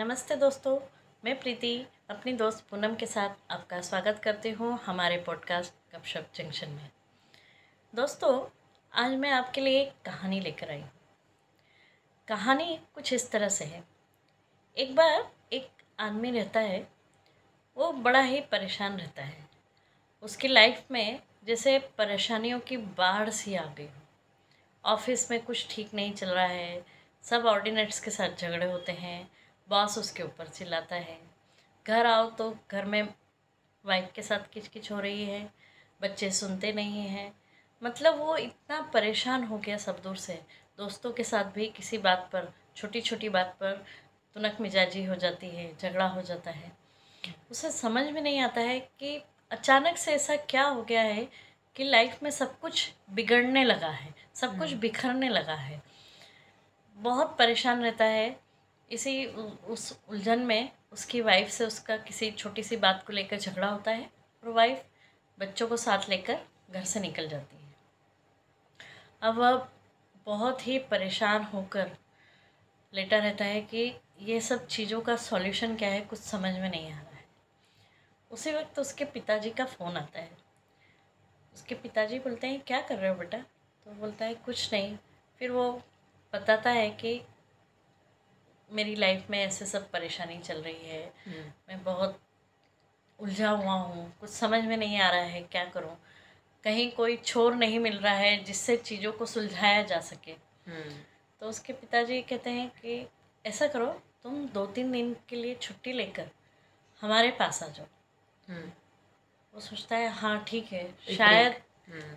नमस्ते दोस्तों, मैं प्रीति अपनी दोस्त पूनम के साथ आपका स्वागत करती हूँ हमारे पॉडकास्ट गपशप जंक्शन में। दोस्तों, आज मैं आपके लिए एक कहानी लेकर आई हूँ। कहानी कुछ इस तरह से है। एक बार एक आदमी रहता है, वो बड़ा ही परेशान रहता है। उसकी लाइफ में जैसे परेशानियों की बाढ़ सी आ गई ऑफ़िस में कुछ ठीक नहीं चल रहा है, सब ऑर्डिनेट्स के साथ झगड़े होते हैं बॉस उसके ऊपर चिल्लाता है। घर आओ तो घर में वाइफ के साथ किचकिच हो रही है बच्चे सुनते नहीं हैं। मतलब वो इतना परेशान हो गया सब दूर से। दोस्तों के साथ भी किसी बात पर छोटी छोटी बात पर तुनक मिजाजी हो जाती है झगड़ा हो जाता है। उसे समझ में नहीं आता है कि अचानक से ऐसा क्या हो गया है कि लाइफ में सब कुछ बिगड़ने लगा है सब कुछ हम्म। बिखरने लगा है। बहुत परेशान रहता है इसी उस उलझन में उसकी वाइफ से उसका किसी छोटी सी बात को लेकर झगड़ा होता है और वाइफ बच्चों को साथ लेकर घर से निकल जाती है। अब वह बहुत ही परेशान होकर लेटा रहता है कि ये सब चीज़ों का सॉल्यूशन क्या है कुछ समझ में नहीं आ रहा है। उसी वक्त उसके पिताजी का फ़ोन आता है। उसके पिताजी बोलते हैं, क्या कर रहे हो बेटा? तो बोलता है, कुछ नहीं। फिर वो बताता है कि मेरी लाइफ में ऐसे सब परेशानी चल रही है हम्म। मैं बहुत उलझा हुआ हूँ कुछ समझ में नहीं आ रहा है क्या करूँ कहीं कोई छोर नहीं मिल रहा है जिससे चीज़ों को सुलझाया जा सके हम्म। तो उसके पिताजी कहते हैं कि ऐसा करो तुम दो तीन दिन के लिए छुट्टी लेकर हमारे पास आ जाओ हम्म। वो सोचता है हाँ ठीक है शायद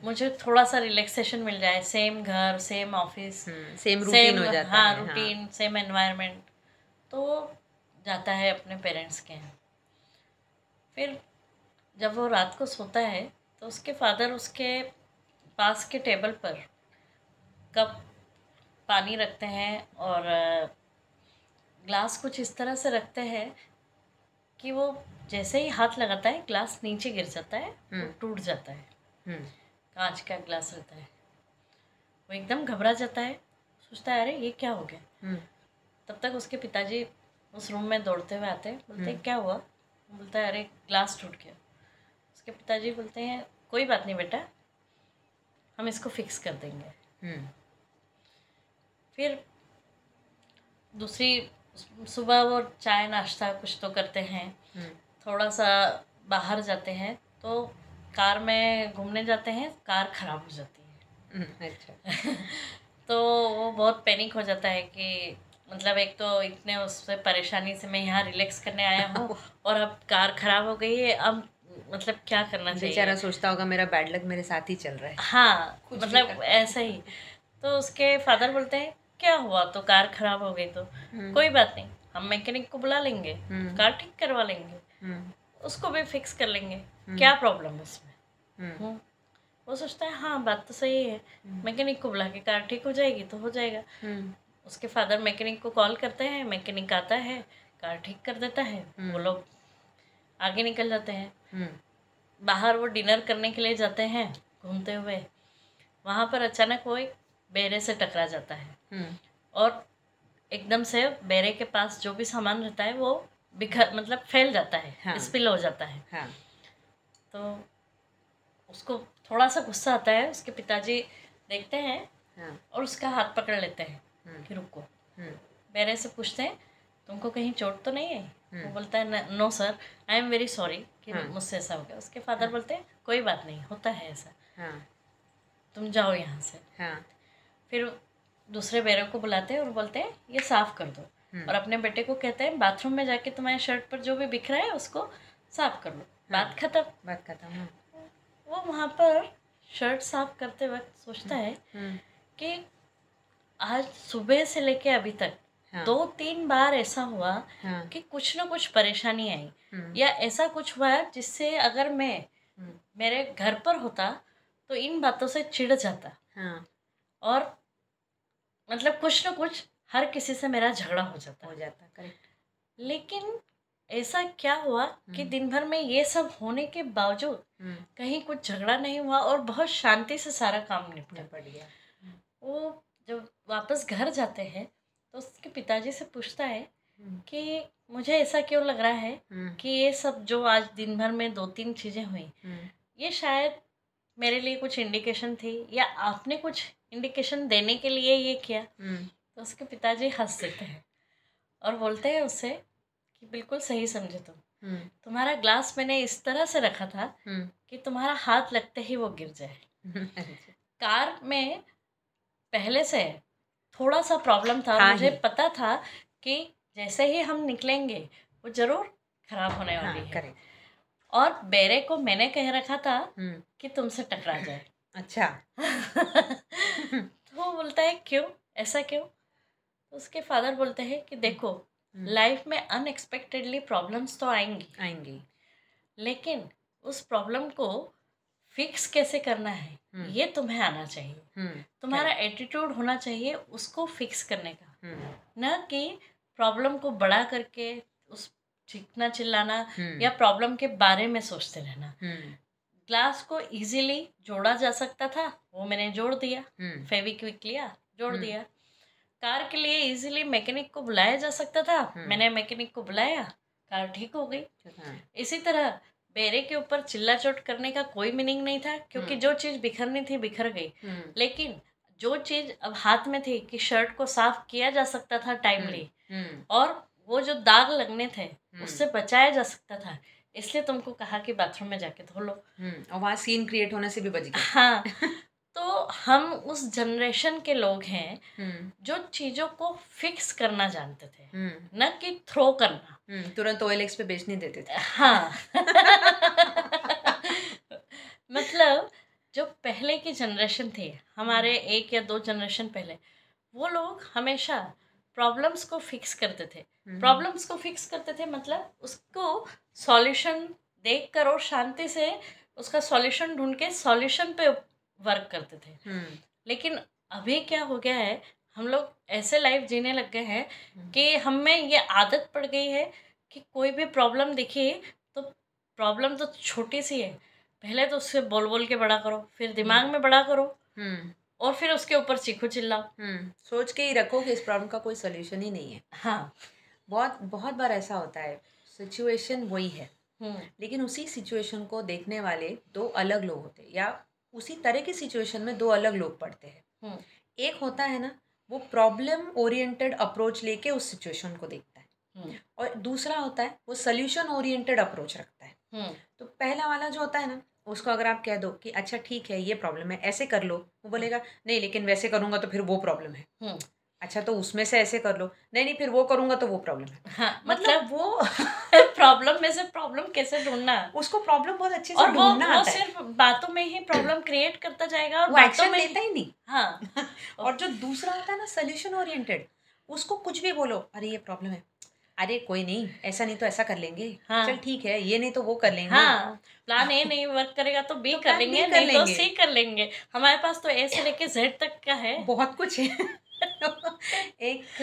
मुझे थोड़ा सा रिलैक्सेशन मिल जाए। सेम घर सेम ऑफ़िस सेम रूटीन हो जाता हाँ रूटीन सेम एनवायरनमेंट तो जाता है अपने पेरेंट्स के यहाँ। फिर जब वो रात को सोता है तो उसके फादर उसके पास के टेबल पर कप पानी रखते हैं और ग्लास कुछ इस तरह से रखते हैं कि वो जैसे ही हाथ लगाता है ग्लास नीचे गिर जाता है हम्म। टूट जाता है। हम्म। कांच का ग्लास रहता है वो एकदम घबरा जाता है सोचता है अरे ये क्या हो गया हम्म। तब तक उसके पिताजी उस रूम में दौड़ते हुए आते हैं बोलते हैं हम्म। क्या हुआ बोलता है अरे ग्लास टूट गया उसके पिताजी बोलते हैं कोई बात नहीं बेटा हम इसको फिक्स कर देंगे हम्म। फिर दूसरी सुबह वो चाय नाश्ता कुछ तो करते हैं थोड़ा सा बाहर जाते हैं तो कार में घूमने जाते हैं कार ख़राब हो जाती है। हम्म, अच्छा। तो वो बहुत पैनिक हो जाता है कि मतलब एक तो इतने उससे परेशानी से मैं यहाँ रिलैक्स करने आया हूँ और अब कार ख़राब हो गई है अब मतलब क्या करना चाहिए? बेचारा सोचता होगा मेरा बैड लक मेरे साथ ही चल रहा है। हाँ मतलब ऐसा ही। तो उसके फादर बोलते हैं क्या हुआ? तो कार खराब हो गई तो? हम्म। कोई बात नहीं हम मैकेनिक को बुला लेंगे हम्म। कार ठीक करवा लेंगे। उसको भी फिक्स कर लेंगे। हम्म। क्या प्रॉब्लम है उसमें? हम्म। हम्म। वो सोचता है हाँ बात तो सही है। मैकेनिक को बुला के कार ठीक हो जाएगी तो हो जाएगा। उसके फादर मैकेनिक को कॉल करते हैं मैकेनिक आता है कार ठीक कर देता है। वो लोग आगे निकल जाते हैं। बाहर वो डिनर करने के लिए जाते हैं घूमते हुए। वहाँ पर अचानक वो एक बेरे से टकरा जाता है। और एकदम से बेरे के पास जो भी सामान रहता है वो बिखर मतलब फैल जाता है हाँ। स्पिल हो जाता है हाँ। तो उसको थोड़ा सा गुस्सा आता है उसके पिताजी देखते हैं हाँ। और उसका हाथ पकड़ लेते हैं हम्म। कि रुको मेरे हम्म। से पूछते हैं तुमको कहीं चोट तो नहीं है वो हम्म। बोलता है no sir I am very sorry कि हाँ। मुझसे ऐसा हो गया उसके फादर हाँ। बोलते हैं कोई बात नहीं होता है ऐसा हाँ। तुम जाओ यहाँ से हाँ। फिर दूसरे बैरों को बुलाते हैं और बोलते हैं ये साफ़ कर दो। और अपने बेटे को कहते हैं बाथरूम में जाके तुम्हारे शर्ट पर जो भी बिख रहा है उसको साफ़ कर लो हाँ। बात खत्म बात खत्म हाँ। वो वहाँ पर शर्ट साफ़ करते वक्त सोचता है हम्म। कि आज सुबह से लेके अभी तक हाँ। दो तीन बार ऐसा हुआ हाँ। कि कुछ ना कुछ परेशानी आई हम्म। या ऐसा कुछ हुआ जिससे अगर मैं मेरे घर पर होता तो इन बातों से चिढ़ जाता हाँ। और मतलब कुछ ना कुछ हर किसी से मेरा झगड़ा हो जाता हो जाता करेक्ट लेकिन ऐसा क्या हुआ कि हम्म। दिन भर में ये सब होने के बावजूद हम्म। कहीं कुछ झगड़ा नहीं हुआ और बहुत शांति से सारा काम निपटा। पड़ गया। वो जब वापस घर जाते हैं तो उसके पिताजी से पूछता है हम्म, कि मुझे ऐसा क्यों लग रहा है हम्म, कि ये सब जो आज दिन भर में दो तीन चीज़ें हुई हम्म, ये शायद मेरे लिए कुछ इंडिकेशन थी या आपने कुछ इंडिकेशन देने के लिए ये किया? हम्म, तो उसके पिताजी हंस देते हैं और बोलते हैं उससे कि बिल्कुल सही समझे तुम। हम्म, तुम्हारा ग्लास मैंने इस तरह से रखा था हम्म, कि तुम्हारा हाथ लगते ही वो गिर जाए। कार में पहले से थोड़ा सा प्रॉब्लम था मुझे पता था कि जैसे ही हम निकलेंगे वो ज़रूर खराब होने वाली हाँ वाली है। करेक्ट। और बेरे को मैंने कह रखा था हम्म, कि तुमसे टकरा जाए। अच्छा। तो वो बोलता है क्यों? ऐसा क्यों? उसके फादर बोलते हैं कि देखो हम्म, लाइफ में अनएक्सपेक्टेडली प्रॉब्लम्स तो आएँगी। आएँगी। लेकिन उस प्रॉब्लम को फिक्स कैसे करना है? हम्म। ये तुम्हें आना चाहिए। हम्म, तुम्हारा एटीट्यूड होना चाहिए उसको फिक्स करने का। हम्म, न कि प्रॉब्लम को बड़ा करके उस चीखना चिल्लाना हम्म, या प्रॉब्लम के बारे में सोचते रहना। हम्म, ग्लास को इजीली जोड़ा जा सकता था वो मैंने जोड़ दिया। हम्म, फेविक्विक लिया जोड़ हम्म। दिया। कार के लिए इजीली मैकेनिक को बुलाया जा सकता था। हम्म। मैंने मैकेनिक को बुलाया कार ठीक हो गई। हाँ, इसी तरह बेरे के ऊपर चिल्ला चोट करने का कोई मीनिंग नहीं था क्योंकि हम्म। जो चीज़ बिखरनी थी बिखर गई। हम्म, लेकिन जो चीज़ अब हाथ में थी कि शर्ट को साफ़ किया जा सकता था टाइमली हम्म, और वो जो दाग लगने थे हम्म। उससे बचाया जा सकता था। इसलिए तुमको कहा कि बाथरूम में जाके धो लो। हम्म, और वहाँ सीन क्रिएट होने से भी बच गया। हाँ। तो हम उस जनरेशन के लोग हैं हम्म, जो चीज़ों को फिक्स करना जानते थे हम्म, न कि थ्रो करना। हम्म, तुरंत ओएल एक्स पे बेचने देते थे। हाँ। मतलब जो पहले की जनरेशन थी हमारे एक या दो जनरेशन पहले वो लोग हमेशा प्रॉब्लम्स को फिक्स करते थे। प्रॉब्लम्स को फिक्स करते थे मतलब उसको सॉल्यूशन देख कर और शांति से उसका सॉल्यूशन ढूंढ के सॉल्यूशन पे वर्क करते थे। हम्म, लेकिन अभी क्या हो गया है हम लोग ऐसे लाइफ जीने लग गए हैं हम्म, कि हमें ये आदत पड़ गई है कि कोई भी प्रॉब्लम दिखे तो प्रॉब्लम तो छोटी सी है। पहले तो उससे बोल बोल के बड़ा करो फिर दिमाग में बड़ा करो हम्म, और फिर उसके ऊपर चीखो चिल्लाओ। हम्म, सोच के ही रखो कि इस प्रॉब्लम का कोई सोल्यूशन ही नहीं है। हाँ। बहुत बहुत बार ऐसा होता है सिचुएशन वही है। हम्म। लेकिन उसी सिचुएशन को देखने वाले दो अलग लोग होते हैं या उसी तरह की सिचुएशन में दो अलग लोग पढ़ते हैं। हम्म। एक होता है ना वो प्रॉब्लम ओरिएंटेड अप्रोच लेके उस सिचुएशन को देखता है। हम्म। और दूसरा होता है वो सोल्यूशन ओरिएंटेड अप्रोच रखता है। हम्म। तो पहला वाला जो होता है ना उसको अगर आप कह दो कि अच्छा ठीक है ये प्रॉब्लम है ऐसे कर लो। वो बोलेगा नहीं लेकिन वैसे करूँगा तो फिर वो प्रॉब्लम है। अच्छा तो उसमें से ऐसे कर लो। नहीं नहीं फिर वो करूँगा तो वो प्रॉब्लम है। हाँ मतलब मतलब वो प्रॉब्लम में से प्रॉब्लम कैसे ढूंढना? उसको प्रॉब्लम बहुत अच्छे से और वो ढूंढना वो आता है। सिर्फ़ बातों में ही प्रॉब्लम क्रिएट करता जाएगा और वो बातों में लेता ही नहीं। हाँ। और जो दूसरा होता है ना सोल्यूशन ओरिएंटेड उसको कुछ भी बोलो अरे ये प्रॉब्लम है। अरे कोई नहीं ऐसा नहीं तो ऐसा कर लेंगे। हाँ। चल ठीक है ये नहीं तो वो कर लेंगे। हाँ प्लान ए नहीं वर्क करेगा तो बी तो कर लेंगे नहीं तो सी कर लेंगे। हमारे पास तो ए से लेके जेड तक का है। बहुत कुछ है। एक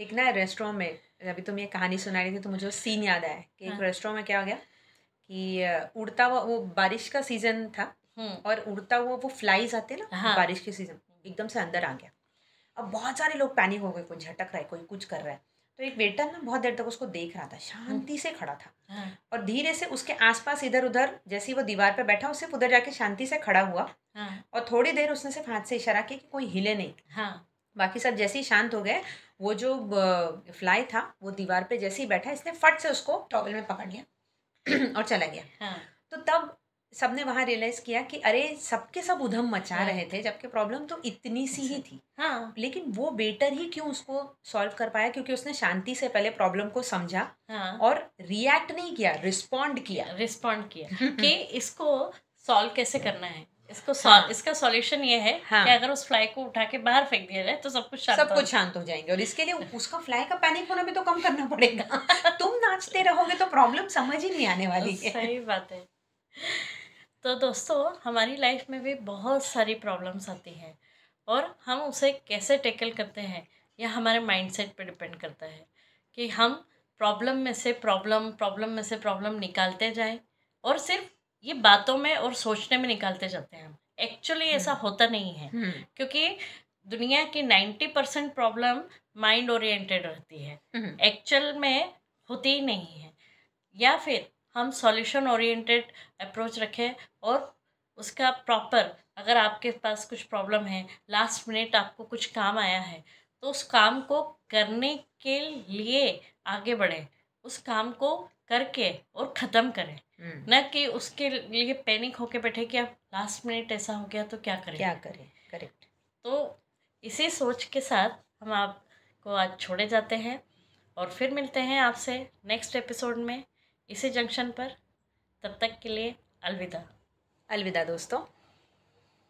एक ना रेस्टोरेंट में अभी तुम ये कहानी सुना रही थी तो मुझे वो सीन याद आया कि एक हाँ। रेस्टोरेंट में क्या हो गया कि उड़ता हुआ वो बारिश का सीज़न था हम्म। और उड़ता हुआ वो फ्लाइज आते ना हाँ। बारिश के सीज़न एकदम से अंदर आ गया। अब बहुत सारे लोग पैनिक हो गए कोई झटक रहा है कोई कुछ कर रहा है। तो एक वेटर ना बहुत देर तक उसको देख रहा था शांति से खड़ा था हाँ। और धीरे से उसके आसपास इधर उधर जैसे ही वो दीवार पे बैठा वो सिर्फ़ उधर जाके शांति से खड़ा हुआ हाँ। और थोड़ी देर उसने सिर्फ़ हाथ से इशारा किया कि कोई हिले नहीं। हाँ। बाकी सब जैसे ही शांत हो गए वो जो फ्लाई था वो दीवार पे जैसे ही बैठा इसने फट से उसको टॉवल में पकड़ लिया और चला गया। हाँ। तो तब सबने वहाँ रियलाइज़ किया कि अरे सबके सब उधम मचा हाँ। रहे थे जबकि प्रॉब्लम तो इतनी सी ही थी। हाँ। लेकिन वो बेटर ही क्यों उसको सॉल्व कर पाया? क्योंकि उसने शांति से पहले प्रॉब्लम को समझा हाँ। और रिएक्ट नहीं किया रिस्पॉन्ड किया। रिस्पॉन्ड किया कि इसको सॉल्व कैसे करना है? इसको हाँ। इसका सॉल्यूशन ये है हाँ। कि अगर उस फ्लाई को उठा के बाहर फेंक दिया जाए तो सब कुछ शांत सब कुछ शांत हो जाएँगे और इसके लिए उसका फ्लाई का पैनिक होना भी तो कम करना पड़ेगा तुम नाचते रहोगे तो प्रॉब्लम समझ ही नहीं आने वाली है सही बात है तो दोस्तों हमारी लाइफ में भी बहुत सारी प्रॉब्लम्स आती हैं और हम उसे कैसे टैकल करते हैं यह हमारे माइंडसेट पे डिपेंड करता है कि हम प्रॉब्लम में से प्रॉब्लम प्रॉब्लम में से प्रॉब्लम निकालते जाएँ और सिर्फ़ ये बातों में और सोचने में निकालते जाते हैं एक्चुअली ऐसा हम्म। होता नहीं है। हम्म, क्योंकि दुनिया की ninety percent problem mind oriented रहती है। हम्म, एक्चुअल में होती ही नहीं है। या फिर हम सॉल्यूशन ओरिएंटेड अप्रोच रखें और उसका प्रॉपर अगर आपके पास कुछ प्रॉब्लम है लास्ट मिनट आपको कुछ काम आया है तो उस काम को करने के लिए आगे बढ़ें। उस काम को करके और ख़त्म करें। हम्म, न कि उसके लिए पैनिक होके बैठे कि अब लास्ट मिनट ऐसा हो गया तो क्या करें? क्या करें? करेक्ट तो इसी सोच के साथ हम आपको आज छोड़े जाते हैं और फिर मिलते हैं आपसे नेक्स्ट एपिसोड में इसी जंक्शन पर। तब तक के लिए अलविदा। अलविदा दोस्तों।